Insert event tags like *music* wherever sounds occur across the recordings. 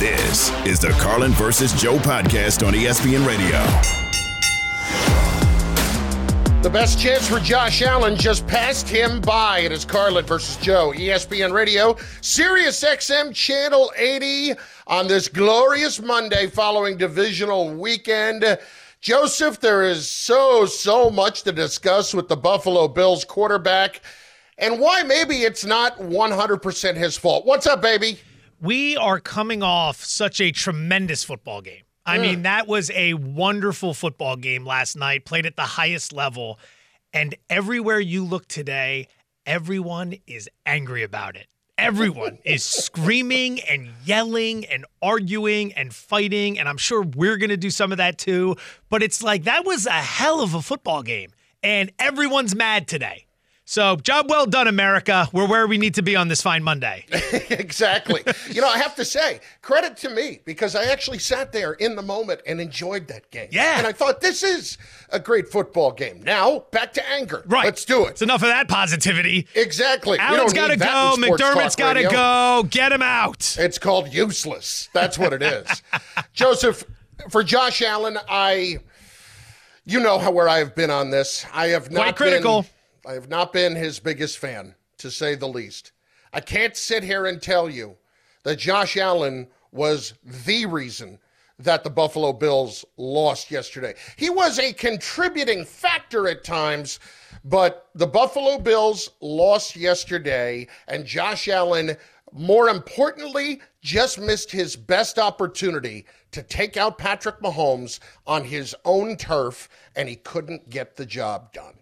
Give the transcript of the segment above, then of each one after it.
This is the Carlin versus Joe podcast on ESPN Radio. The best chance for Josh Allen just passed him by. It is Carlin versus Joe, ESPN Radio, Sirius XM Channel 80 on this glorious Monday following divisional weekend. Joseph, there is so, so much to discuss with the Buffalo Bills quarterback and why maybe it's not 100% his fault. What's up, baby? We are coming off such a tremendous football game. I Mm. mean, that was a wonderful football game last night, played at the highest level. And everywhere you look today, everyone is angry about it. Everyone *laughs* is screaming and yelling and arguing and fighting. And I'm sure we're going to do some of that too. But it's like that was a hell of a football game. And everyone's mad today. So, job well done, America. We're where we need to be on this fine Monday. *laughs* exactly. You know, I have to say, credit to me because I actually sat there in the moment and enjoyed that game. Yeah. And I thought, this is a great football game. Now, back to anger. Right. Let's do it. It's enough of that positivity. Exactly. Allen's got to go. McDermott's got to go. Get him out. It's called useless. That's what it is. *laughs* Joseph, for Josh Allen, I, you know how where I have been on this. I have not Quite critical. Been, I have not been his biggest fan, to say the least. I can't sit here and tell you that Josh Allen was the reason that the Buffalo Bills lost yesterday. He was a contributing factor at times, but the Buffalo Bills lost yesterday, and Josh Allen, more importantly, just missed his best opportunity to take out Patrick Mahomes on his own turf, and he couldn't get the job done.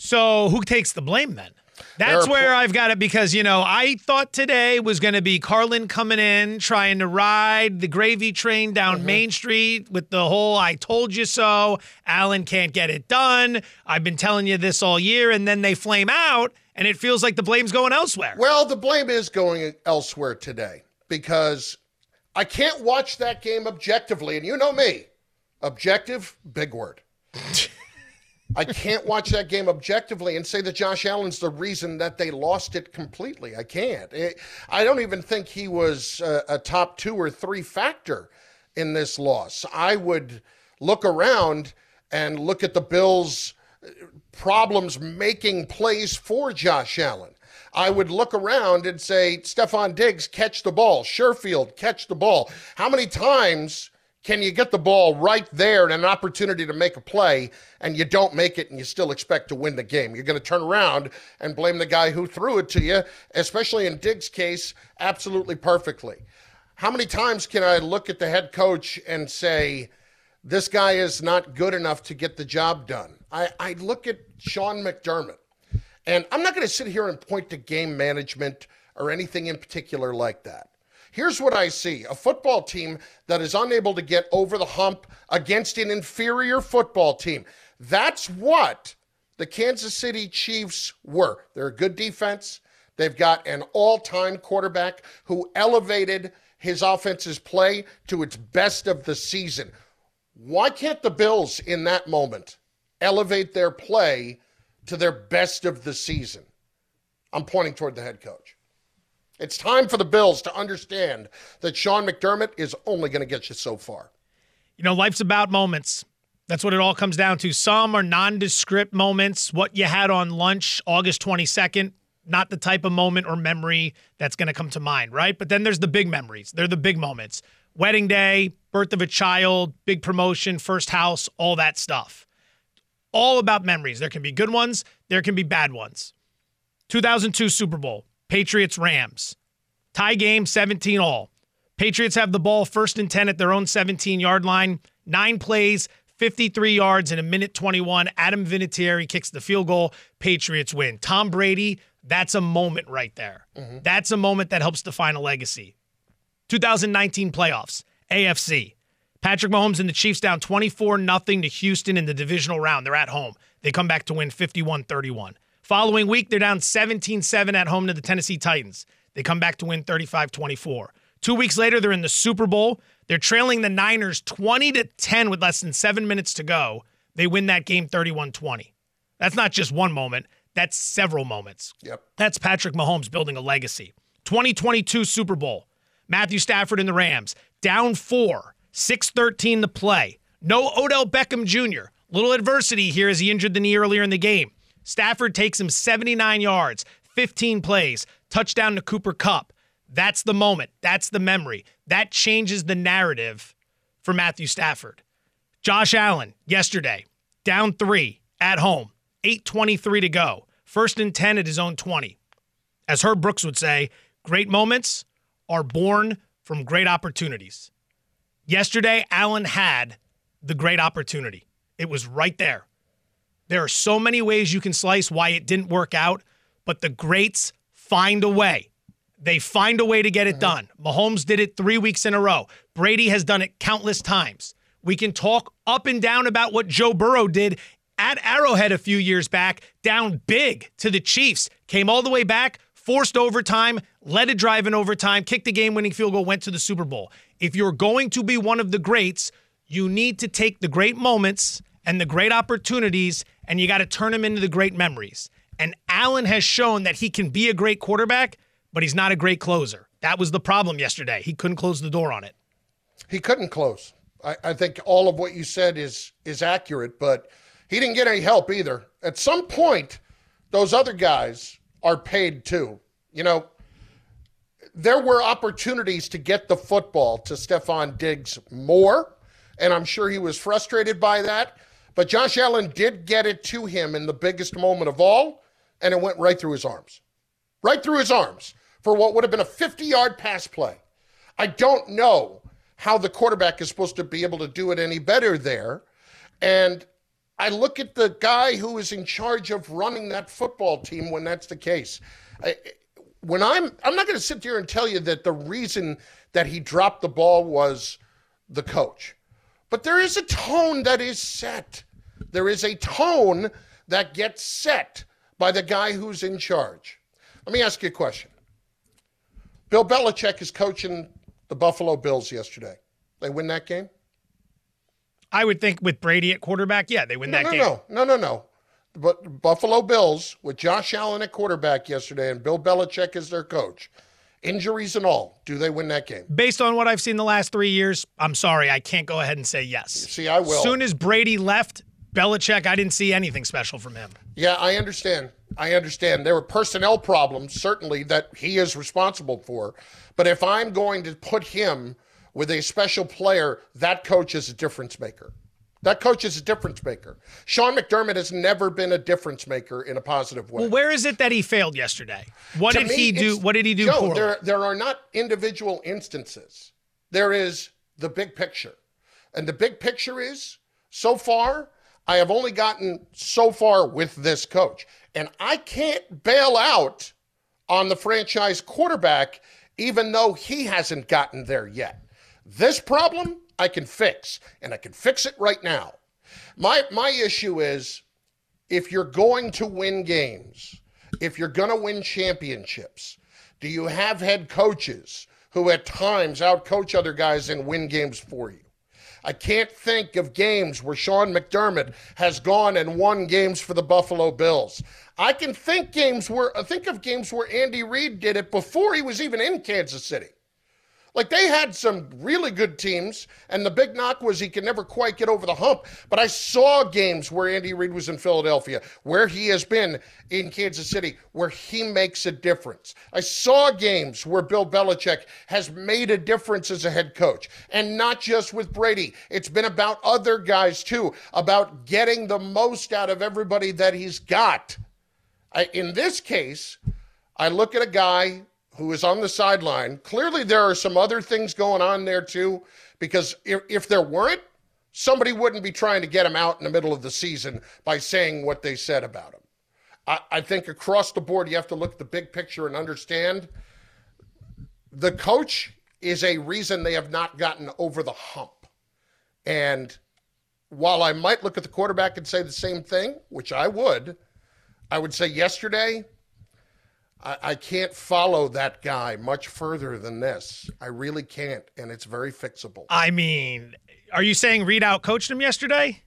So, who takes the blame then? That's where I've got it because, you know, I thought today was going to be Carlin coming in, trying to ride the gravy train down Mm-hmm. Main Street with the whole I told you so. Allen can't get it done. I've been telling you this all year. And then they flame out, and it feels like the blame's going elsewhere. Well, the blame is going elsewhere today because I can't watch that game objectively. And you know me, objective, big word. *laughs* I can't watch that game objectively and say that Josh Allen's the reason that they lost it completely. I can't. It- I don't even think he was a, a top two or three factor in this loss. I would look around and look at the Bills' problems making plays for Josh Allen. I would look around and say, Stefon Diggs, catch the ball. Sherfield, catch the ball. How many times can you get the ball right there and an opportunity to make a play and you don't make it and you still expect to win the game? You're going to turn around and blame the guy who threw it to you, especially in Diggs' case, absolutely perfectly. How many times can I look at the head coach and say, this guy is not good enough to get the job done? I, I look at Sean McDermott. And I'm not going to sit here and point to game management or anything in particular like that. Here's what I see a football team that is unable to get over the hump against an inferior football team. That's what the Kansas City Chiefs were. They're a good defense. They've got an all time quarterback who elevated his offense's play to its best of the season. Why can't the Bills in that moment elevate their play to their best of the season? I'm pointing toward the head coach. It's time for the Bills to understand that Sean McDermott is only going to get you so far. You know, life's about moments. That's what it all comes down to. Some are nondescript moments. What you had on lunch August 22nd, not the type of moment or memory that's going to come to mind, right? But then there's the big memories. They're the big moments. Wedding day, birth of a child, big promotion, first house, all that stuff. All about memories. There can be good ones, there can be bad ones. 2002 Super Bowl, Patriots Rams. Tie game 17 all. Patriots have the ball first and 10 at their own 17 yard line. Nine plays, 53 yards in a minute 21. Adam Vinatieri kicks the field goal. Patriots win. Tom Brady, that's a moment right there. Mm-hmm. That's a moment that helps define a legacy. 2019 playoffs, AFC. Patrick Mahomes and the Chiefs down 24 0 to Houston in the divisional round. They're at home. They come back to win 51 31. Following week, they're down 17 7 at home to the Tennessee Titans. They come back to win 35 24. Two weeks later, they're in the Super Bowl. They're trailing the Niners 20 to 10 with less than seven minutes to go. They win that game 31 20. That's not just one moment, that's several moments. Yep. That's Patrick Mahomes building a legacy. 2022 Super Bowl. Matthew Stafford and the Rams down four, 6 13 to play. No Odell Beckham Jr. Little adversity here as he injured the knee earlier in the game. Stafford takes him 79 yards, 15 plays, touchdown to Cooper Kupp. That's the moment. That's the memory. That changes the narrative for Matthew Stafford. Josh Allen, yesterday, down three at home, 8.23 to go. First and 10 at his own 20. As Herb Brooks would say, great moments are born from great opportunities. Yesterday, Allen had the great opportunity. It was right there. There are so many ways you can slice why it didn't work out, but the greats find a way. They find a way to get it mm-hmm. done. Mahomes did it three weeks in a row. Brady has done it countless times. We can talk up and down about what Joe Burrow did at Arrowhead a few years back, down big to the Chiefs, came all the way back, forced overtime, led a drive in overtime, kicked the game winning field goal, went to the Super Bowl. If you're going to be one of the greats, you need to take the great moments and the great opportunities and you got to turn them into the great memories. And Allen has shown that he can be a great quarterback, but he's not a great closer. That was the problem yesterday. He couldn't close the door on it. He couldn't close. I, I think all of what you said is is accurate, but he didn't get any help either. At some point, those other guys are paid too. You know, there were opportunities to get the football to Stefon Diggs more, and I'm sure he was frustrated by that. But Josh Allen did get it to him in the biggest moment of all, and it went right through his arms. Right through his arms for what would have been a 50 yard pass play. I don't know how the quarterback is supposed to be able to do it any better there. And I look at the guy who is in charge of running that football team when that's the case. I, when I'm, I'm not going to sit here and tell you that the reason that he dropped the ball was the coach, but there is a tone that is set. There is a tone that gets set by the guy who's in charge. Let me ask you a question. Bill Belichick is coaching the Buffalo Bills yesterday. They win that game? I would think with Brady at quarterback, yeah, they win No, that no, game. no, no, no, no. But Buffalo Bills with Josh Allen at quarterback yesterday and Bill Belichick as their coach, injuries and all, do they win that game? Based on what I've seen the last three years, I'm sorry, I can't go ahead and say yes. See, I will. As soon as Brady left, Belichick, I didn't see anything special from him. Yeah, I understand. I understand. There were personnel problems, certainly, that he is responsible for. But if I'm going to put him with a special player, that coach is a difference maker. That coach is a difference maker. Sean McDermott has never been a difference maker in a positive way. Well, where is it that he failed yesterday? What To did me, he do? What did he do Joe, there, there are not individual instances. There is the big picture. And the big picture is so far, I have only gotten so far with this coach. And I can't bail out on the franchise quarterback, even though he hasn't gotten there yet. This problem I can fix, and I can fix it right now. My my issue is if you're going to win games, if you're going to win championships, do you have head coaches who at times outcoach other guys and win games for you? I can't think of games where Sean McDermott has gone and won games for the Buffalo Bills. I can think games where think of games where Andy Reid did it before he was even in Kansas City. Like they had some really good teams, and the big knock was he could never quite get over the hump. But I saw games where Andy Reid was in Philadelphia, where he has been in Kansas City, where he makes a difference. I saw games where Bill Belichick has made a difference as a head coach, and not just with Brady. It's been about other guys too, about getting the most out of everybody that he's got. I, in this case, I look at a guy who is on the sideline. Clearly, there are some other things going on there too, because if, if there weren't, somebody wouldn't be trying to get him out in the middle of the season by saying what they said about him. I, I think across the board, you have to look at the big picture and understand the coach is a reason they have not gotten over the hump. And while I might look at the quarterback and say the same thing, which I would, I would say yesterday, I, I can't follow that guy much further than this. I really can't, and it's very fixable. I mean, are you saying Reid out coached him yesterday?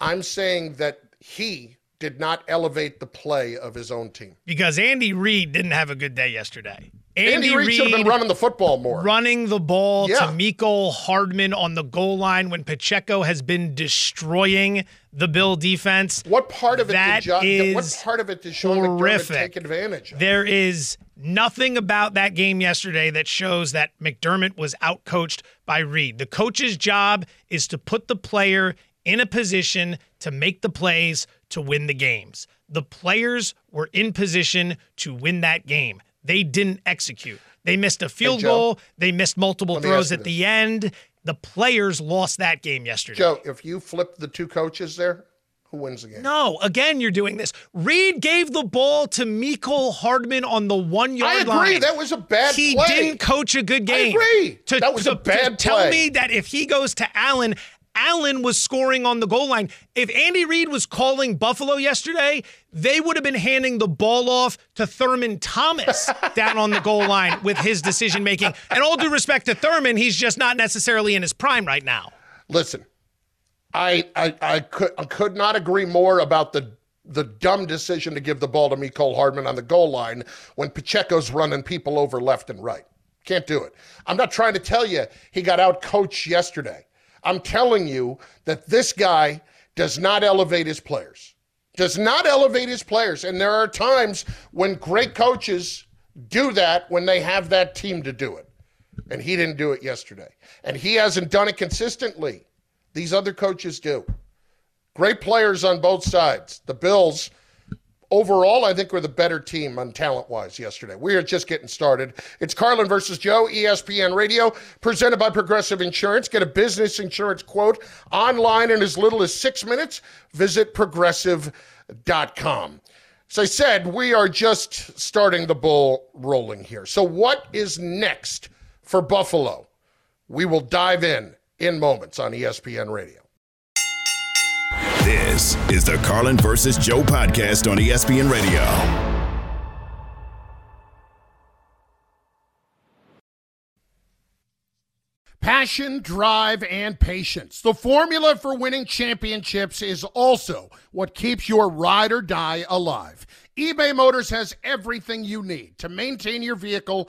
I'm saying that he did not elevate the play of his own team. Because Andy Reid didn't have a good day yesterday. Andy, Andy Reid should have been running the football more. Running the ball yeah. to Mecole Hardman on the goal line when Pacheco has been destroying the Bill defense. What part of it that did John, is what part of it did Sean horrific. McDermott take advantage of? There is nothing about that game yesterday that shows that McDermott was outcoached by Reid. The coach's job is to put the player in a position to make the plays to win the games. The players were in position to win that game. They didn't execute. They missed a field hey, Joe, goal. They missed multiple throws at the end. The players lost that game yesterday. Joe, if you flip the two coaches there, who wins the game? No, again, you're doing this. Reid gave the ball to Mecole Hardman on the one yard line. I agree. Line. That was a bad he play. He didn't coach a good game. I agree. To, that was to, a bad to play. Tell me that if he goes to Allen, Allen was scoring on the goal line. If Andy Reid was calling Buffalo yesterday, they would have been handing the ball off to Thurman Thomas *laughs* down on the goal line with his decision making. And all due respect to Thurman, he's just not necessarily in his prime right now. Listen, I I, I could I could not agree more about the the dumb decision to give the ball to Mecole Hardman on the goal line when Pacheco's running people over left and right. Can't do it. I'm not trying to tell you he got out coached yesterday. I'm telling you that this guy does not elevate his players. Does not elevate his players. And there are times when great coaches do that when they have that team to do it. And he didn't do it yesterday. And he hasn't done it consistently. These other coaches do. Great players on both sides. The Bills overall, I think we're the better team on talent wise yesterday. We are just getting started. It's Carlin versus Joe, ESPN Radio, presented by Progressive Insurance. Get a business insurance quote online in as little as six minutes. Visit progressive.com. As I said, we are just starting the ball rolling here. So, what is next for Buffalo? We will dive in in moments on ESPN Radio. This is the Carlin versus Joe podcast on ESPN Radio. Passion, drive, and patience. The formula for winning championships is also what keeps your ride or die alive. eBay Motors has everything you need to maintain your vehicle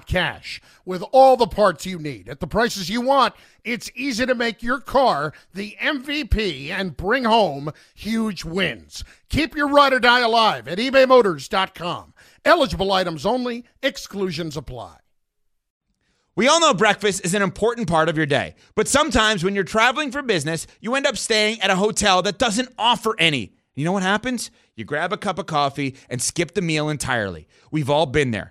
cash. With all the parts you need at the prices you want, it's easy to make your car the MVP and bring home huge wins. Keep your ride or die alive at ebaymotors.com. Eligible items only, exclusions apply. We all know breakfast is an important part of your day, but sometimes when you're traveling for business, you end up staying at a hotel that doesn't offer any. You know what happens? You grab a cup of coffee and skip the meal entirely. We've all been there.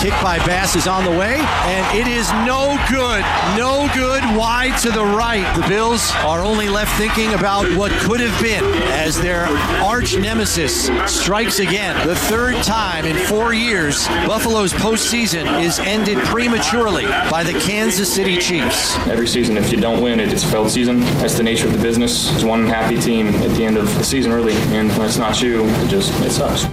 Kick by Bass is on the way, and it is no good. No good wide to the right. The Bills are only left thinking about what could have been as their arch nemesis strikes again. The third time in four years, Buffalo's postseason is ended prematurely by the Kansas City Chiefs. Every season, if you don't win, it's a failed season. That's the nature of the business. It's one happy team at the end of the season early, and when it's not you, it just it sucks.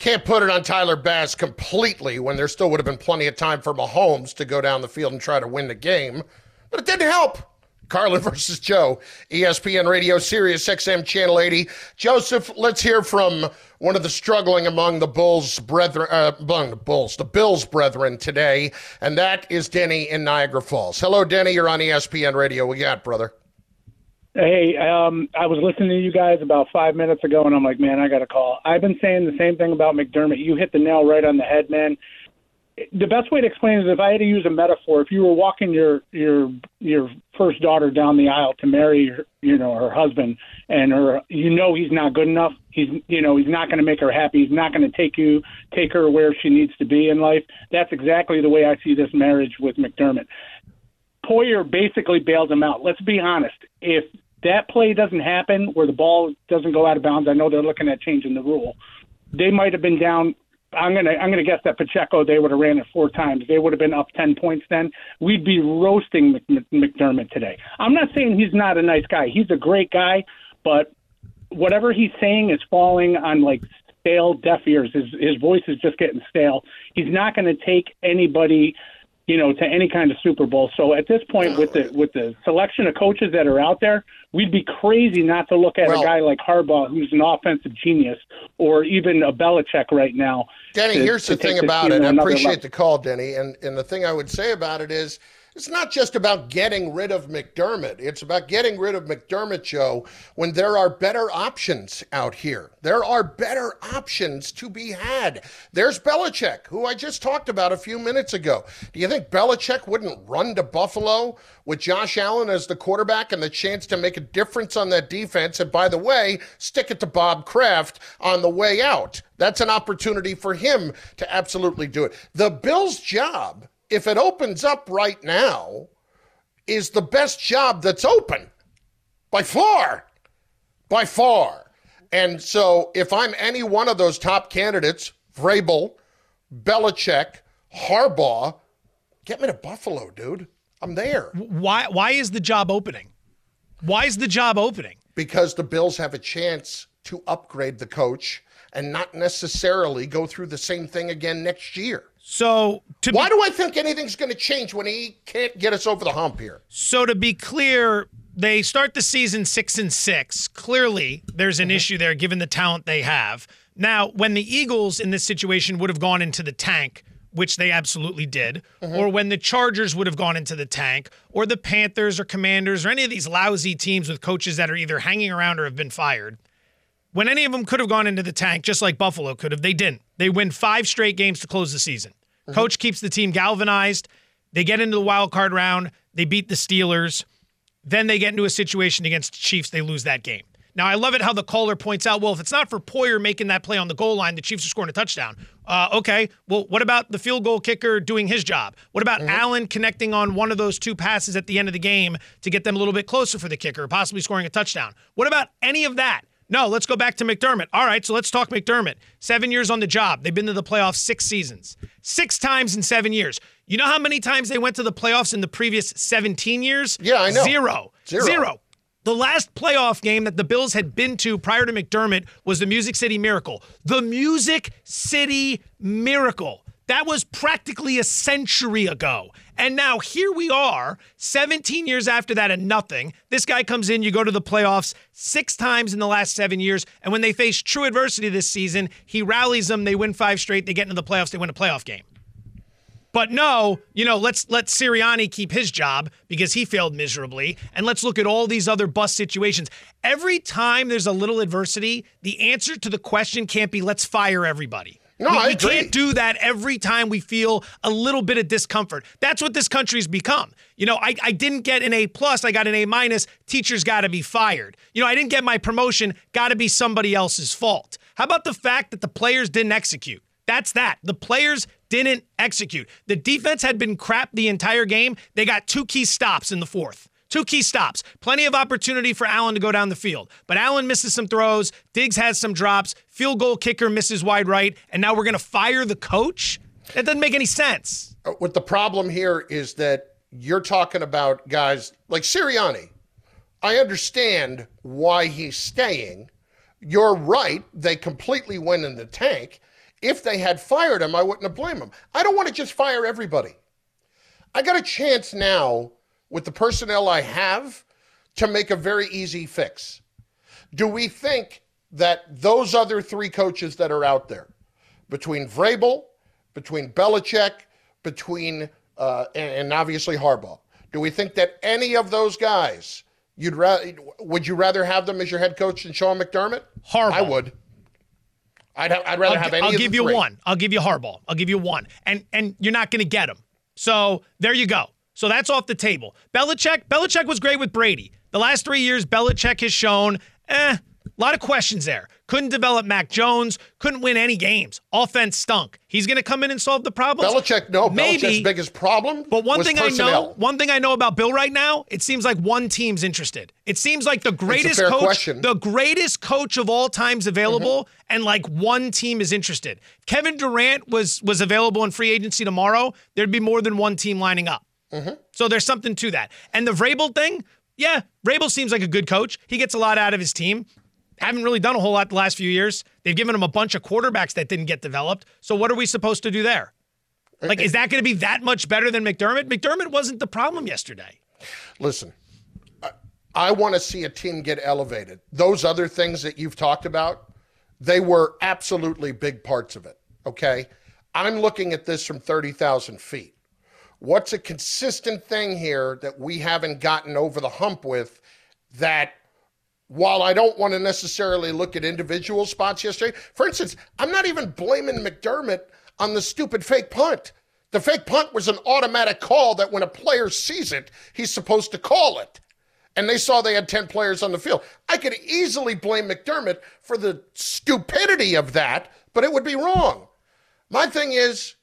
Can't put it on Tyler Bass completely when there still would have been plenty of time for Mahomes to go down the field and try to win the game. But it didn't help. Carlin *laughs* versus Joe, ESPN Radio, Sirius XM Channel 80. Joseph, let's hear from one of the struggling among the Bulls brethren, uh, among the Bulls, the Bills brethren today, and that is Denny in Niagara Falls. Hello, Denny. You're on ESPN Radio. We got, brother. Hey, um, I was listening to you guys about five minutes ago, and I'm like, man, I got to call. I've been saying the same thing about McDermott. You hit the nail right on the head, man the best way to explain it is if I had to use a metaphor, if you were walking your your your first daughter down the aisle to marry her, you know her husband, and her you know he's not good enough. He's you know he's not going to make her happy. He's not going to take you take her where she needs to be in life. That's exactly the way I see this marriage with McDermott. Poyer basically bailed him out. Let's be honest. If that play doesn't happen, where the ball doesn't go out of bounds, I know they're looking at changing the rule. They might have been down I'm gonna I'm gonna guess that Pacheco they would have ran it four times. They would have been up ten points then. We'd be roasting McDermott today. I'm not saying he's not a nice guy. He's a great guy, but whatever he's saying is falling on like stale deaf ears. His his voice is just getting stale. He's not going to take anybody you know, to any kind of Super Bowl. So at this point, with the with the selection of coaches that are out there, we'd be crazy not to look at well, a guy like Harbaugh, who's an offensive genius, or even a Belichick right now. Denny, to, here's the thing about it. I appreciate level. the call, Denny, and and the thing I would say about it is it's not just about getting rid of McDermott. It's about getting rid of McDermott, Joe, when there are better options out here. There are better options to be had. There's Belichick, who I just talked about a few minutes ago. Do you think Belichick wouldn't run to Buffalo with Josh Allen as the quarterback and the chance to make a difference on that defense? And by the way, stick it to Bob Kraft on the way out. That's an opportunity for him to absolutely do it. The Bills' job if it opens up right now, is the best job that's open by far. By far. And so if I'm any one of those top candidates, Vrabel, Belichick, Harbaugh, get me to Buffalo, dude. I'm there. Why why is the job opening? Why is the job opening? Because the Bills have a chance to upgrade the coach and not necessarily go through the same thing again next year. So, why be, do I think anything's going to change when he can't get us over the hump here? So, to be clear, they start the season six and six. Clearly, there's an mm-hmm. issue there given the talent they have. Now, when the Eagles in this situation would have gone into the tank, which they absolutely did, mm-hmm. or when the Chargers would have gone into the tank, or the Panthers or Commanders or any of these lousy teams with coaches that are either hanging around or have been fired, when any of them could have gone into the tank, just like Buffalo could have, they didn't. They win five straight games to close the season. Mm-hmm. Coach keeps the team galvanized. They get into the wild card round. They beat the Steelers. Then they get into a situation against the Chiefs. They lose that game. Now, I love it how the caller points out, well, if it's not for Poyer making that play on the goal line, the Chiefs are scoring a touchdown. Uh, okay, well, what about the field goal kicker doing his job? What about mm-hmm. Allen connecting on one of those two passes at the end of the game to get them a little bit closer for the kicker, possibly scoring a touchdown? What about any of that? No, let's go back to McDermott. All right, so let's talk McDermott. Seven years on the job. They've been to the playoffs six seasons, six times in seven years. You know how many times they went to the playoffs in the previous 17 years? Yeah, I know. Zero. Zero. Zero. The last playoff game that the Bills had been to prior to McDermott was the Music City Miracle. The Music City Miracle. That was practically a century ago. And now here we are, 17 years after that and nothing. This guy comes in, you go to the playoffs six times in the last seven years. And when they face true adversity this season, he rallies them. They win five straight. They get into the playoffs. They win a playoff game. But no, you know, let's let Sirianni keep his job because he failed miserably. And let's look at all these other bust situations. Every time there's a little adversity, the answer to the question can't be let's fire everybody. No, we, I we can't do that every time we feel a little bit of discomfort. That's what this country's become. You know, I, I didn't get an A plus, I got an A minus. Teachers got to be fired. You know, I didn't get my promotion, got to be somebody else's fault. How about the fact that the players didn't execute? That's that. The players didn't execute. The defense had been crap the entire game. They got two key stops in the fourth. Two key stops. Plenty of opportunity for Allen to go down the field. But Allen misses some throws. Diggs has some drops. Field goal kicker misses wide right. And now we're going to fire the coach? That doesn't make any sense. Uh, what the problem here is that you're talking about guys like Sirianni. I understand why he's staying. You're right. They completely went in the tank. If they had fired him, I wouldn't have blamed him. I don't want to just fire everybody. I got a chance now with the personnel I have to make a very easy fix. Do we think that those other three coaches that are out there, between Vrabel, between Belichick, between uh, and, and obviously Harbaugh, do we think that any of those guys you'd rather would you rather have them as your head coach than Sean McDermott? Harbaugh. I would. I'd, ha- I'd rather I'll, have any. I'll give you three. one. I'll give you Harbaugh. I'll give you one. And and you're not going to get him. So there you go. So that's off the table. Belichick. Belichick was great with Brady. The last three years, Belichick has shown, eh, a lot of questions there. Couldn't develop Mac Jones. Couldn't win any games. Offense stunk. He's going to come in and solve the problems. Belichick, no. Maybe. Belichick's biggest problem. But one thing I know, one thing I know about Bill right now, it seems like one team's interested. It seems like the greatest coach, question. Mm-hmm. the greatest coach of all times available, and like one team is interested. Kevin Durant was was available in free agency tomorrow. There'd be more than one team lining up. Mm-hmm. So there's something to that. And the Vrabel thing, yeah, Vrabel seems like a good coach. He gets a lot out of his team. Haven't really done a whole lot the last few years. They've given him a bunch of quarterbacks that didn't get developed. So what are we supposed to do there? Like, is that going to be that much better than McDermott? McDermott wasn't the problem yesterday. Listen, I, I want to see a team get elevated. Those other things that you've talked about, they were absolutely big parts of it. Okay. I'm looking at this from 30,000 feet. What's a consistent thing here that we haven't gotten over the hump with that while I don't want to necessarily look at individual spots yesterday, for instance, I'm not even blaming McDermott on the stupid fake punt. The fake punt was an automatic call that when a player sees it, he's supposed to call it. And they saw they had 10 players on the field. I could easily blame McDermott for the stupidity of that, but it would be wrong. My thing is,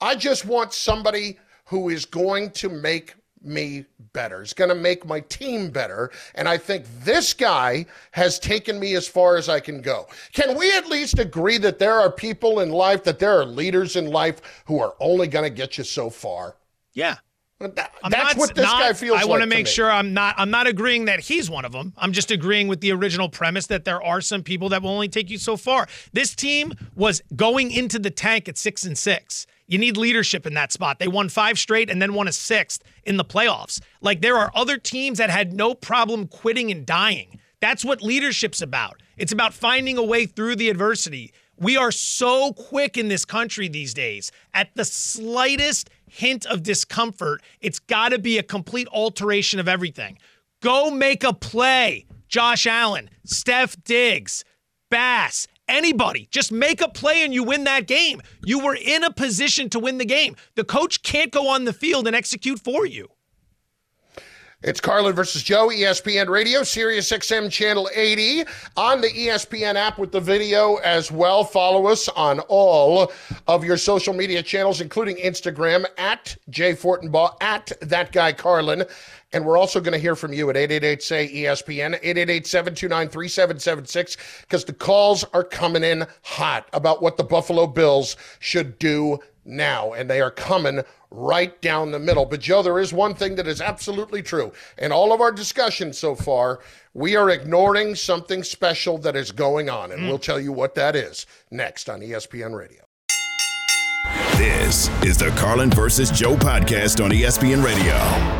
I just want somebody who is going to make me better. Is going to make my team better. And I think this guy has taken me as far as I can go. Can we at least agree that there are people in life, that there are leaders in life who are only going to get you so far? Yeah. That- I'm that's not- what this not- guy feels like. I like. want to to make me. sure I'm not. I'm not agreeing that he's one of them. I'm just agreeing with the original premise that there are some people that will only take you so far. This team was going into the tank at six and six. You need leadership in that spot. They won five straight and then won a sixth in the playoffs. Like there are other teams that had no problem quitting and dying. That's what leadership's about. It's about finding a way through the adversity. We are so quick in this country these days. At the slightest hint of discomfort, it's got to be a complete alteration of everything. Go make a play. Josh Allen, Steph Diggs, Bass, anybody. Just make a play and you win that game. You were in a position to win the game. The coach can't go on the field and execute for you. It's Carlin versus Joe, ESPN Radio, Sirius XM Channel 80, on the ESPN app with the video as well. Follow us on all of your social media channels, including Instagram at Jay Fortenbaugh, at that guy Carlin. And we're also going to hear from you at 888 say ESPN, 888 729 3776, because the calls are coming in hot about what the Buffalo Bills should do now, and they are coming right down the middle. But, Joe, there is one thing that is absolutely true. In all of our discussion so far, we are ignoring something special that is going on, and hmm. we'll tell you what that is next on ESPN Radio. This is the Carlin versus Joe podcast on ESPN Radio.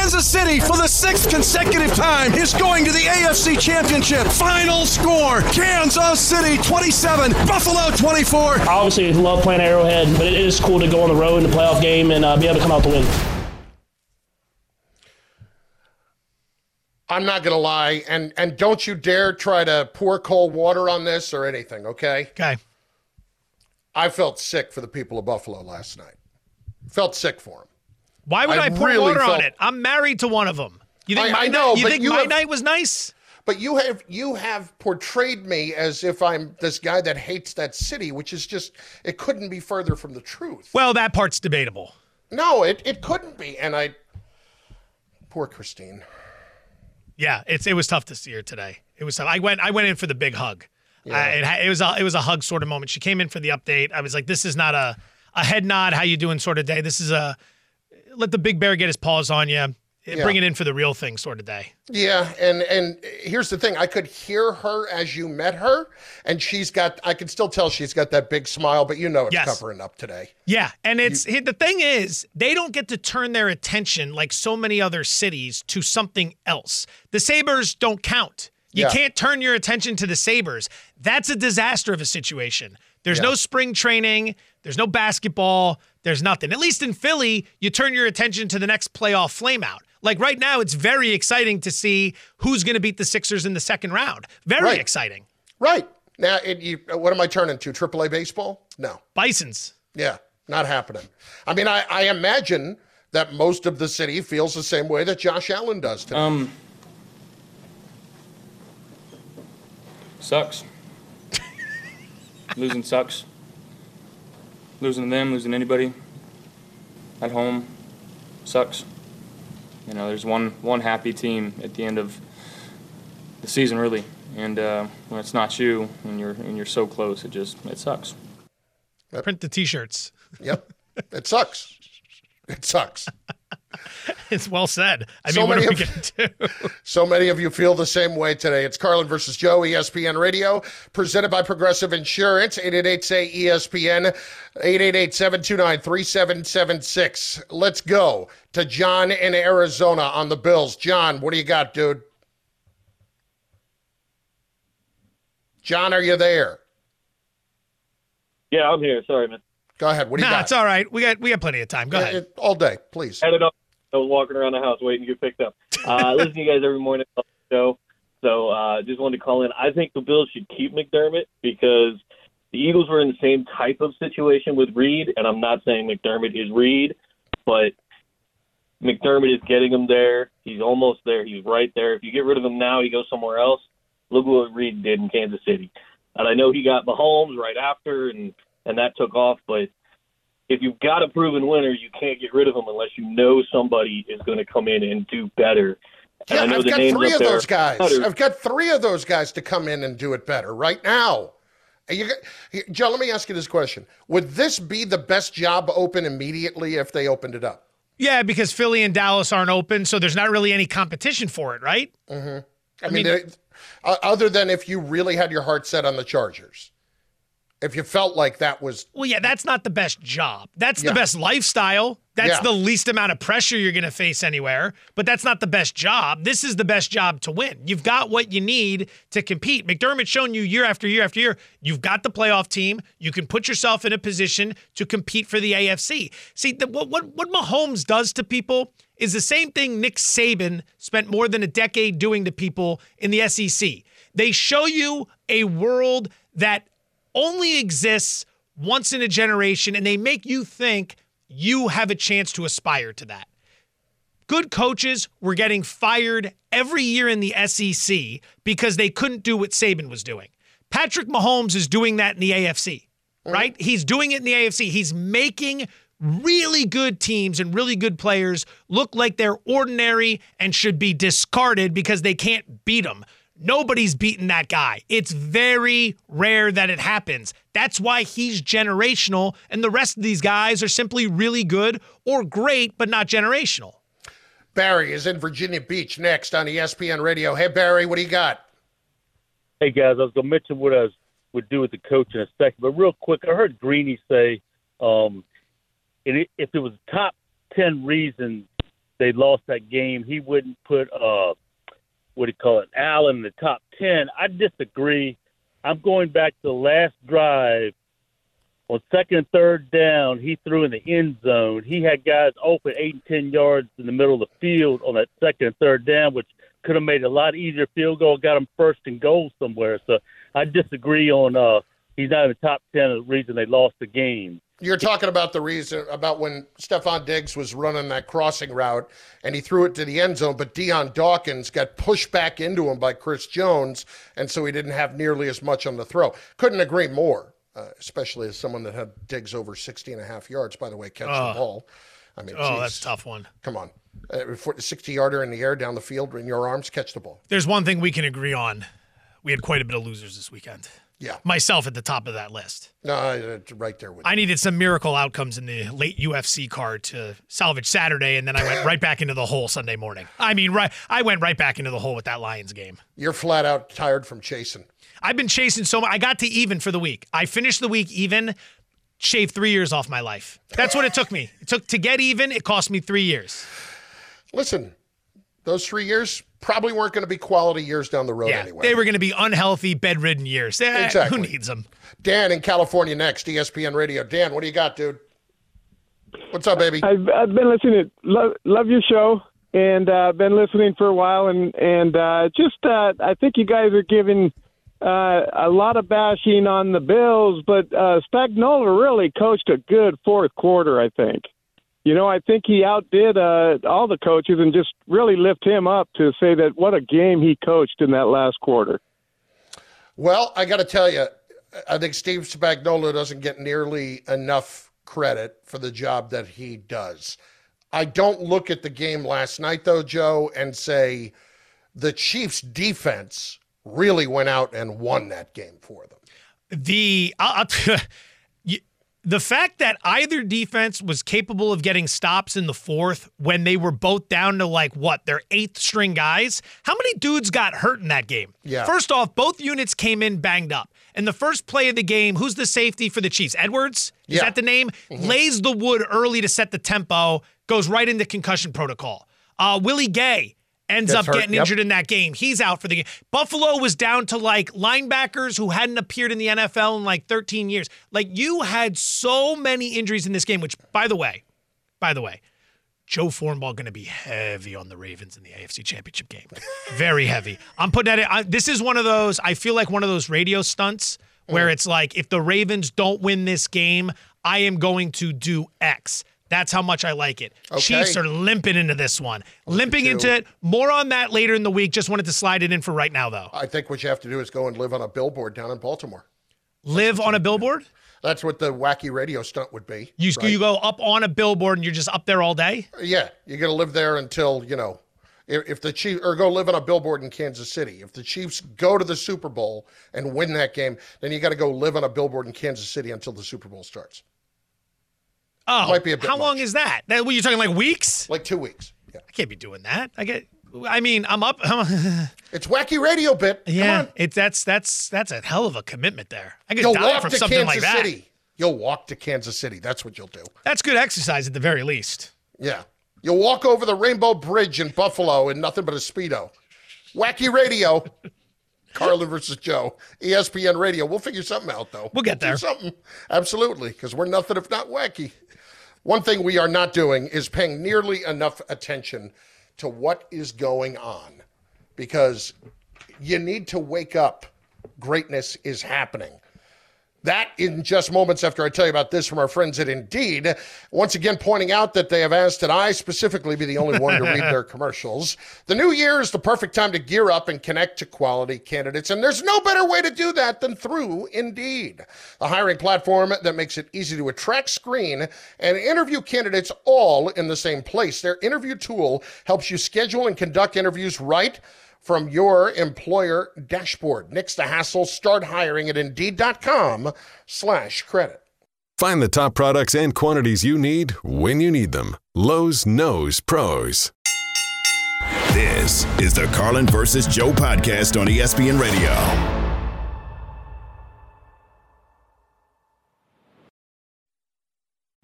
Kansas City, for the sixth consecutive time, is going to the AFC Championship. Final score Kansas City 27, Buffalo 24. Obviously, love playing Arrowhead, but it is cool to go on the road in the playoff game and uh, be able to come out to win. I'm not going to lie, and and don't you dare try to pour cold water on this or anything, okay? Okay. I felt sick for the people of Buffalo last night. Felt sick for them. Why would I, I pour really water on it? I'm married to one of them. You think I- my I know, night, you think you my have- night was nice? But you have you have portrayed me as if I'm this guy that hates that city, which is just it couldn't be further from the truth. Well, that part's debatable. No, it, it couldn't be. And I poor Christine. Yeah, it's it was tough to see her today. It was tough. I went I went in for the big hug. I, it, it was a it was a hug sort of moment. She came in for the update. I was like, this is not a a head nod. How you doing? Sort of day. This is a let the big bear get his paws on you. Yeah. Bring it in for the real thing sort of day. Yeah, and and here's the thing: I could hear her as you met her, and she's got. I can still tell she's got that big smile, but you know it's Yes. covering up today. Yeah, and it's the thing is they don't get to turn their attention like so many other cities to something else. The Sabres don't count. You Yeah. can't turn your attention to the Sabres. That's a disaster of a situation. There's no spring training, there's no basketball, there's nothing. At least in Philly, you turn your attention to the next playoff flameout. Like right now, it's very exciting to see who's going to beat the Sixers in the second round. Very Right. exciting. Right now, it, you, what am I turning to? AAA baseball? No. Bisons. Yeah, not happening. I mean, I, I imagine that most of the city feels the same way that Josh Allen does today. Um, sucks. *laughs* losing sucks. Losing them, losing anybody at home sucks. You know, there's one one happy team at the end of the season, really, and uh, when it's not you and you're and you're so close, it just it sucks. Print the T-shirts. Yep, it sucks. It sucks. *laughs* *laughs* It's well said. I So mean, what are many we of- going to do? *laughs* So many of you feel the same way today. It's Carlin versus Joe, ESPN Radio, presented by Progressive Insurance, 888-SAY-ESPN, 888-729-3776. Let's go to John in Arizona on the Bills. John, what do you got, dude? John, are you there? Yeah, I'm here. Sorry, man. Go ahead. What do you nah, got? it's all right. We got we got plenty of time. Go Yeah, ahead. it- all day, please. Had it up. I was walking around the house waiting to get picked up. Uh, I listen to you guys every morning on the show. So uh, just wanted to call in. I think the Bills should keep McDermott because the Eagles were in the same type of situation with Reid, and I'm not saying McDermott is Reid, but McDermott is getting him there. He's almost there. He's right there. If you get rid of him now, he goes somewhere else. Look what Reid did in Kansas City. And I know he got Mahomes right after, and and that took off. But if you've got a proven winner, you can't get rid of them unless you know somebody is going to come in and do better. And Yeah, I know I've the got names three of those guys. better. I've got three of those guys to come in and do it better right now. You, Joe, let me ask you this question: Would this be the best job open immediately if they opened it up? Yeah, because Philly and Dallas aren't open, so there's not really any competition for it, right? Mm-hmm. I, I mean, mean- there- uh, other than if you really had your heart set on the Chargers, if you felt like that was Well, yeah, that's not the best job. That's Yeah. the best lifestyle. That's Yeah. the least amount of pressure you're going to face anywhere, but that's not the best job. This is the best job to win. You've got what you need to compete. McDermott's shown you year after year after year, you've got the playoff team. You can put yourself in a position to compete for the AFC. See, the, what, what, what Mahomes does to people is the same thing Nick Saban spent more than a decade doing to people in the SEC. They show you a world that only exists once in a generation, and they make you think you have a chance to aspire to that. Good coaches were getting fired every year in the SEC because they couldn't do what Saban was doing. Patrick Mahomes is doing that in the AFC, mm-hmm. right? He's doing it in the AFC. He's making really good teams and really good players look like they're ordinary and should be discarded because they can't beat them. Nobody's beaten that guy. It's very rare that it happens. That's why he's generational, and the rest of these guys are simply really good or great, but not generational. Barry is in Virginia Beach next on ESPN Radio. Hey Barry, what do you got? Hey guys, I was gonna mention what I was, would do with the coach in a second, but real quick, I heard Greeny say, um, it, if it was top ten reasons they lost that game, he wouldn't put uh, what do you call it, Allen in the top ten. I disagree. I'm going back to the last drive on second and third down. He threw in the end zone. He had guys open eight and ten yards in the middle of the field on that second and third down, which could have made a lot easier field goal, got him first and goal somewhere. So I disagree on uh, he's not in the top ten of the reason they lost the game. You're talking about the reason about when Stefon Diggs was running that crossing route and he threw it to the end zone, but Dion Dawkins got pushed back into him by Chris Jones, and so he didn't have nearly as much on the throw. Couldn't agree more, uh, especially as someone that had Diggs over 60 and a half yards, by the way, catch Oh. the ball. I mean, Oh, geez. that's a tough one. Come on. Uh, 60 yarder in the air down the field in your arms, catch the ball. There's one thing we can agree on. We had quite a bit of losers this weekend. Yeah. Myself at the top of that list. No, right there with I needed some miracle outcomes in the late UFC card to salvage Saturday, and then I went *laughs* right back into the hole Sunday morning. I mean, right, I went right back into the hole with that Lions game. You're flat out tired from chasing. I've been chasing so much. I got to even for the week. I finished the week even, shaved three years off my life. That's what it took me. It took to get even. It cost me three years. Listen, those three years probably weren't going to be quality years down the road Yeah, anyway. they were going to be unhealthy, bedridden years. Eh, Exactly. Who needs them? Dan in California next, ESPN Radio. Dan, what do you got, dude? What's up, baby? I've, I've been listening. To, love, love your show, and uh, been listening for a while, and and uh, just uh, I think you guys are giving uh, a lot of bashing on the Bills, but uh, Spagnola really coached a good fourth quarter. I think. You know, I think he outdid uh, all the coaches, and just really lift him up to say that what a game he coached in that last quarter. Well, I got to tell you, I think Steve Spagnuolo doesn't get nearly enough credit for the job that he does. I don't look at the game last night, though, Joe, and say the Chiefs' defense really went out and won that game for them. the I'll, I'll, you- *laughs* the fact that either defense was capable of getting stops in the fourth when they were both down to like what their eighth string guys. How many dudes got hurt in that game? Yeah. First off, both units came in banged up. And the first play of the game, who's the safety for the Chiefs? Edwards? Is Yeah. that the name? Lays the wood early to set the tempo, goes right into concussion protocol. Uh, Willie Gay ends Gets up hurt, getting yep. injured in that game. He's out for the game. Buffalo was down to like linebackers who hadn't appeared in the NFL in like 13 years. Like you had so many injuries in this game, which by the way, by the way, Joe Fortenbaugh going to be heavy on the Ravens in the AFC Championship game. Very heavy. I'm putting that in. I, this is one of those, I feel like one of those radio stunts where mm. it's like, if the Ravens don't win this game, I am going to do X. That's how much I like it. Okay. Chiefs are limping into this one. Limping into it. More on that later in the week. Just wanted to slide it in for right now, though. I think what you have to do is go and live on a billboard down in Baltimore. Live on a billboard? That's what the wacky radio stunt would be. You, right? you go up on a billboard and you're just up there all day? Yeah, you're going to live there until, you know, if, if the Chiefs, or go live on a billboard in Kansas City. If the Chiefs go to the Super Bowl and win that game, then you got to go live on a billboard in Kansas City until the Super Bowl starts. Oh, Might be a bit how long is that? That what, you're talking like weeks? Like two weeks. Yeah. I can't be doing that. I get. I mean, I'm up. *laughs* It's wacky radio bit. Yeah, it's that's that's that's a hell of a commitment there. I could You'll die from something Kansas like that. City. You'll walk to Kansas City. That's what you'll do. That's good exercise at the very least. Yeah. You'll walk over the Rainbow Bridge in Buffalo in nothing but a Speedo. Wacky radio. *laughs* Carlin versus Joe. ESPN radio. We'll figure something out, though. We'll get there. something. Absolutely. Because we're nothing if not wacky. One thing we are not doing is paying nearly enough attention to what is going on because you need to wake up. Greatness is happening. That in just moments after I tell you about this from our friends at Indeed, once again pointing out that they have asked that I specifically be the only one to read their *laughs* commercials. The new year is the perfect time to gear up and connect to quality candidates, and there's no better way to do that than through Indeed, the hiring platform that makes it easy to attract, screen, and interview candidates all in the same place. Their interview tool helps you schedule and conduct interviews right from your employer dashboard. Nix the hassle. Start hiring at Indeed.com slash credit. Find the top products and quantities you need when you need them. Lowe's knows pros. This is the Carlin versus Joe podcast on ESPN Radio.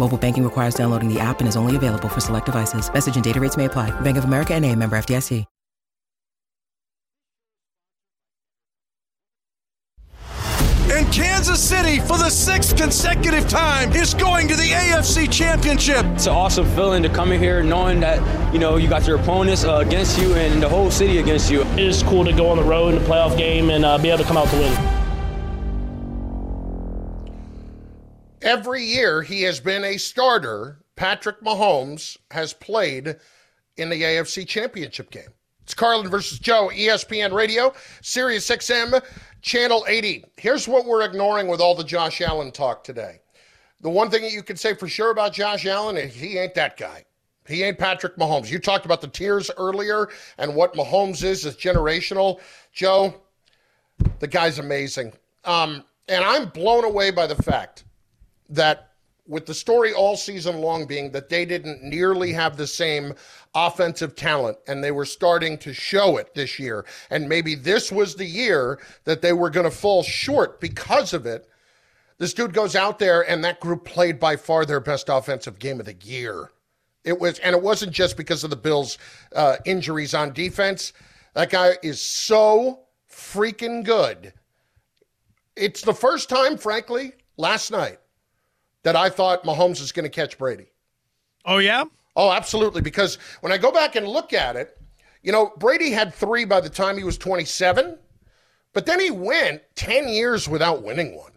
Mobile banking requires downloading the app and is only available for select devices. Message and data rates may apply. Bank of America and a member FDIC. And Kansas City, for the sixth consecutive time, is going to the AFC Championship. It's an awesome feeling to come in here knowing that, you know, you got your opponents uh, against you and the whole city against you. It is cool to go on the road in a playoff game and uh, be able to come out to win. Every year he has been a starter. Patrick Mahomes has played in the AFC Championship game. It's Carlin versus Joe, ESPN Radio, Sirius XM, Channel 80. Here's what we're ignoring with all the Josh Allen talk today. The one thing that you can say for sure about Josh Allen is he ain't that guy. He ain't Patrick Mahomes. You talked about the tears earlier and what Mahomes is is generational. Joe, the guy's amazing. Um, and I'm blown away by the fact that with the story all season long being that they didn't nearly have the same offensive talent and they were starting to show it this year. And maybe this was the year that they were going to fall short because of it. This dude goes out there and that group played by far their best offensive game of the year. It was, and it wasn't just because of the Bills' uh, injuries on defense. That guy is so freaking good. It's the first time, frankly, last night that I thought Mahomes is going to catch Brady. Oh, yeah? Oh, absolutely. Because when I go back and look at it, you know, Brady had three by the time he was 27, but then he went 10 years without winning one.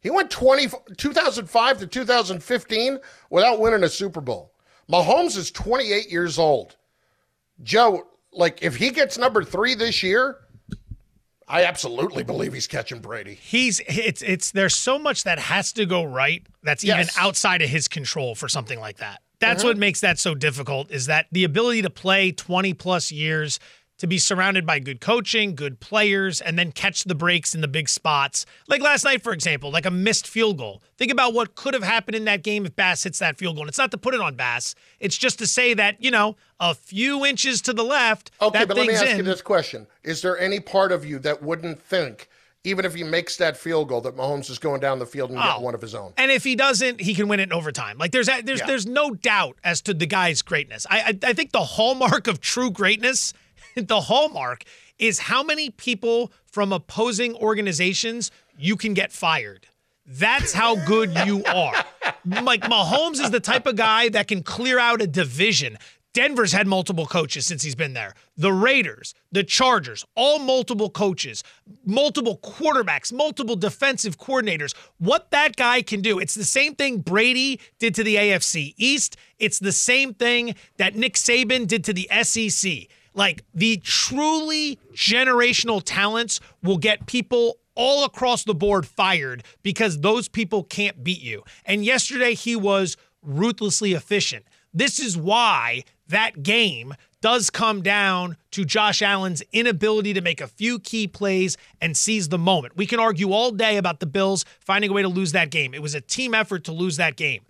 He went 20, 2005 to 2015 without winning a Super Bowl. Mahomes is 28 years old. Joe, like, if he gets number three this year, I absolutely believe he's catching Brady. He's it's it's there's so much that has to go right that's even outside of his control for something like that. That's Mhm. what makes that so difficult is that the ability to play 20 plus years to be surrounded by good coaching, good players, and then catch the breaks in the big spots. Like last night, for example, like a missed field goal. Think about what could have happened in that game if Bass hits that field goal. And it's not to put it on Bass. It's just to say that, you know, a few inches to the left, Okay, but let me ask in. you this question. Is there any part of you that wouldn't think, even if he makes that field goal, that Mahomes is going down the field and Oh. get one of his own? And if he doesn't, he can win it in overtime. Like there's there's Yeah. there's no doubt as to the guy's greatness. I, I I think the hallmark of true greatness, *laughs* the hallmark is how many people from opposing organizations you can get fired. That's how good you are. Like Mahomes is the type of guy that can clear out a division. Denver's had multiple coaches since he's been there. The Raiders, the Chargers, all multiple coaches, multiple quarterbacks, multiple defensive coordinators. What that guy can do, it's the same thing Brady did to the AFC East. It's the same thing that Nick Saban did to the SEC. Like the truly generational talents will get people all across the board fired because those people can't beat you. And yesterday he was ruthlessly efficient. This is why that game does come down to Josh Allen's inability to make a few key plays and seize the moment. We can argue all day about the Bills finding a way to lose that game. It was a team effort to lose that game.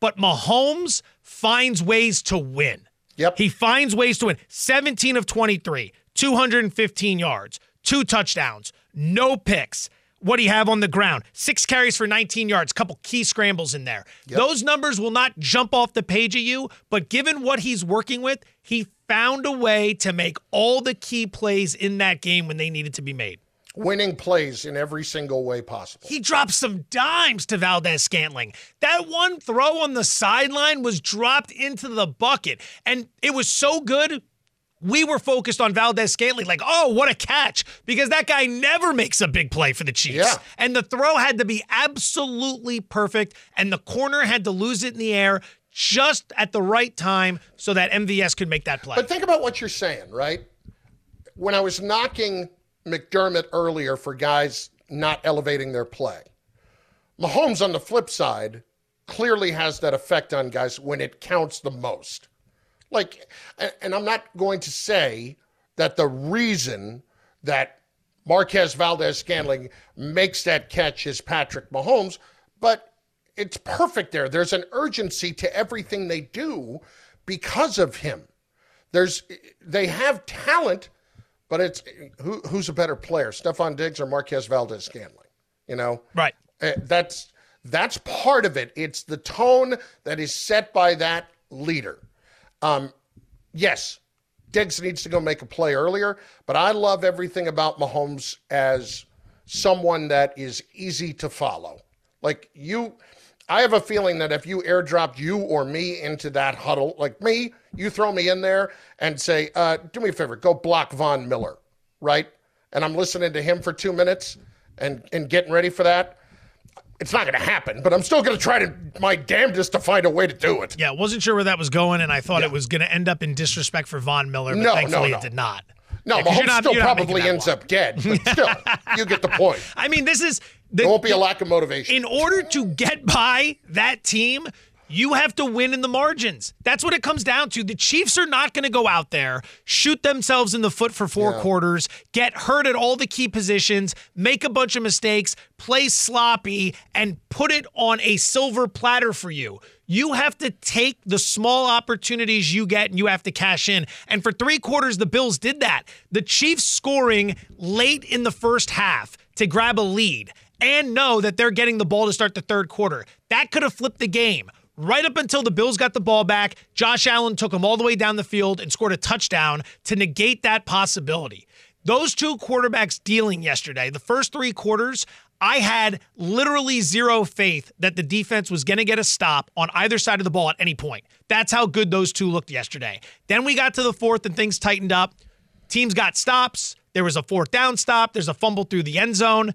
But Mahomes finds ways to win. Yep. He finds ways to win. 17 of 23, 215 yards, two touchdowns, no picks. What do you have on the ground? Six carries for 19 yards, couple key scrambles in there. Those numbers will not jump off the page at you, but given what he's working with, he found a way to make all the key plays in that game when they needed to be made. Winning plays in every single way possible. He dropped some dimes to Valdes Scantling. That one throw on the sideline was dropped into the bucket, and it was so good. We were focused on Valdes Scantling, like, oh, what a catch, because that guy never makes a big play for the Chiefs. Yeah. And the throw had to be absolutely perfect, and the corner had to lose it in the air just at the right time so that MVS could make that play. But think about what you're saying, right? When I was knocking McDermott earlier for guys not elevating their play, Mahomes on the flip side clearly has that effect on guys when it counts the most. Like, and I'm not going to say that the reason that Marquez Valdes Scantling makes that catch is Patrick Mahomes, but it's perfect there. There's an urgency to everything they do because of him. There's they have talent, but it's who, who's a better player, Stefon Diggs or Marquez Valdes Scantling? You know, right? Uh, that's that's part of it. It's the tone that is set by that leader. Um, yes, Diggs needs to go make a play earlier, but I love everything about Mahomes as someone that is easy to follow. Like you, I have a feeling that if you airdropped you or me into that huddle, like me, you throw me in there and say, uh, do me a favor, go block Von Miller, right? And I'm listening to him for two minutes and, and getting ready for that. It's not going to happen, but I'm still going to try to my damnedest to find a way to do it. Yeah, wasn't sure where that was going, and I thought it was going to end up in disrespect for Von Miller, but No, no, thankfully no. it did not. No, Yeah, Mahomes not- still you're not making probably ends up dead, but *laughs* still, you get the point. I mean, this is there won't be a lack of motivation. In order to get by that team, you have to win in the margins. That's what it comes down to. The Chiefs are not going to go out there, shoot themselves in the foot for four Yeah. quarters, get hurt at all the key positions, make a bunch of mistakes, play sloppy, and put it on a silver platter for you. You have to take the small opportunities you get and you have to cash in. And for three quarters, the Bills did that. The Chiefs scoring late in the first half to grab a lead and know that they're getting the ball to start the third quarter. That could have flipped the game. Right up until the Bills got the ball back, Josh Allen took them all the way down the field and scored a touchdown to negate that possibility. Those two quarterbacks dealing yesterday, the first three quarters, I had literally zero faith that the defense was going to get a stop on either side of the ball at any point. That's how good those two looked yesterday. Then we got to the fourth and things tightened up. Teams got stops. There was a fourth down stop. There's a fumble through the end zone.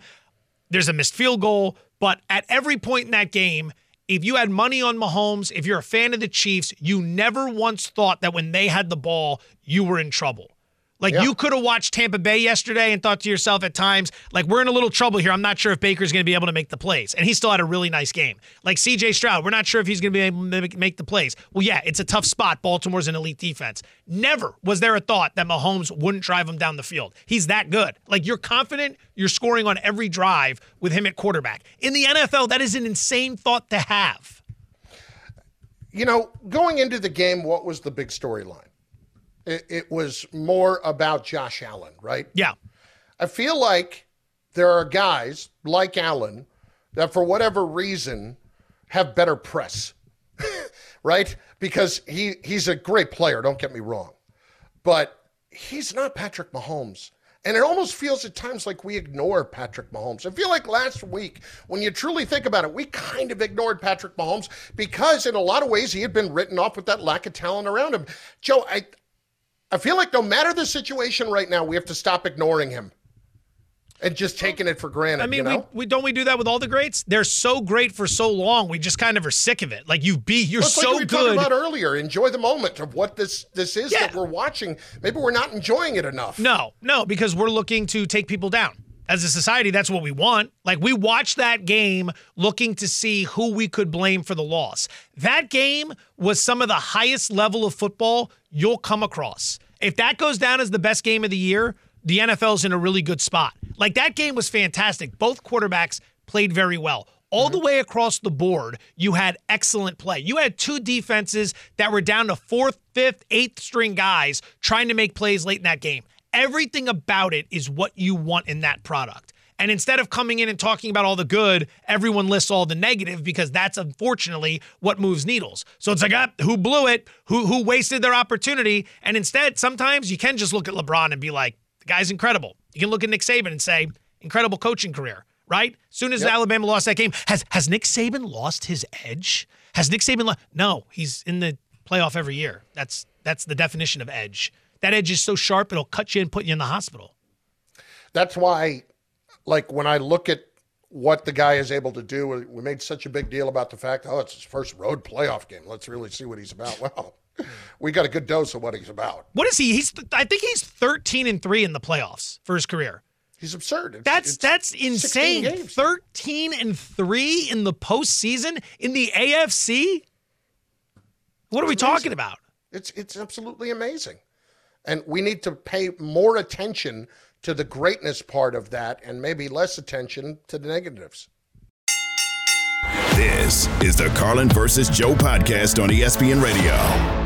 There's a missed field goal. But at every point in that game, if you had money on Mahomes, if you're a fan of the Chiefs, you never once thought that when they had the ball, you were in trouble. Like you could have watched Tampa Bay yesterday and thought to yourself at times, like we're in a little trouble here. I'm not sure if Baker's going to be able to make the plays, and he still had a really nice game. Like C.J. Stroud, we're not sure if he's going to be able to make- make the plays. Well, yeah, it's a tough spot. Baltimore's an elite defense. Never was there a thought that Mahomes wouldn't drive him down the field. He's that good. Like you're confident you're scoring on every drive with him at quarterback. In the NFL, that is an insane thought to have. You know, going into the game, what was the big storyline? It, it was more about Josh Allen, right? Yeah. I feel like there are guys like Allen that, for whatever reason, have better press, *laughs* right? Because he he's a great player. Don't get me wrong, but he's not Patrick Mahomes. And it almost feels at times like we ignore Patrick Mahomes. I feel like last week, when you truly think about it, we kind of ignored Patrick Mahomes because, in a lot of ways, he had been written off with that lack of talent around him. Joe, I, I feel like no matter the situation right now, we have to stop ignoring him and just taking it for granted. I mean, you know? we, we don't we do that with all the greats? They're so great for so long, we just kind of are sick of it. Like you be, you're Well, so like we good. about earlier. Enjoy the moment of what this this is that we're watching. Maybe we're not enjoying it enough. No, no, because we're looking to take people down. As a society, that's what we want. Like we watched that game looking to see who we could blame for the loss. That game was some of the highest level of football you'll come across. If that goes down as the best game of the year, the NFL's in a really good spot. Like that game was fantastic. Both quarterbacks played very well. All the way across the board, you had excellent play. You had two defenses that were down to fourth, fifth, eighth string guys trying to make plays late in that game. Everything about it is what you want in that product. And instead of coming in and talking about all the good, everyone lists all the negative because that's unfortunately what moves needles. So it's like, ah, who blew it? Who who wasted their opportunity? And instead, sometimes you can just look at LeBron and be like, the guy's incredible. You can look at Nick Saban and say, incredible coaching career, right? Soon as Alabama lost that game, has has Nick Saban lost his edge? Has Nick Saban lost? No, he's in the playoff every year. That's that's the definition of edge. that edge is so sharp it'll cut you and put you in the hospital. That's why, like, when I look at what the guy is able to do, we made such a big deal about the fact, oh, it's his first road playoff game. Let's really see what he's about. *laughs* Well, we got a good dose of what he's about. What is he? He's I think he's 13 and 3 in the playoffs for his career. He's absurd. It's, that's it's that's insane. 13 and 3 in the postseason in the AFC? What are we talking about? It's it's absolutely amazing. And we need to pay more attention to the greatness part of that and maybe less attention to the negatives. This is the Carlin versus Joe podcast on ESPN Radio.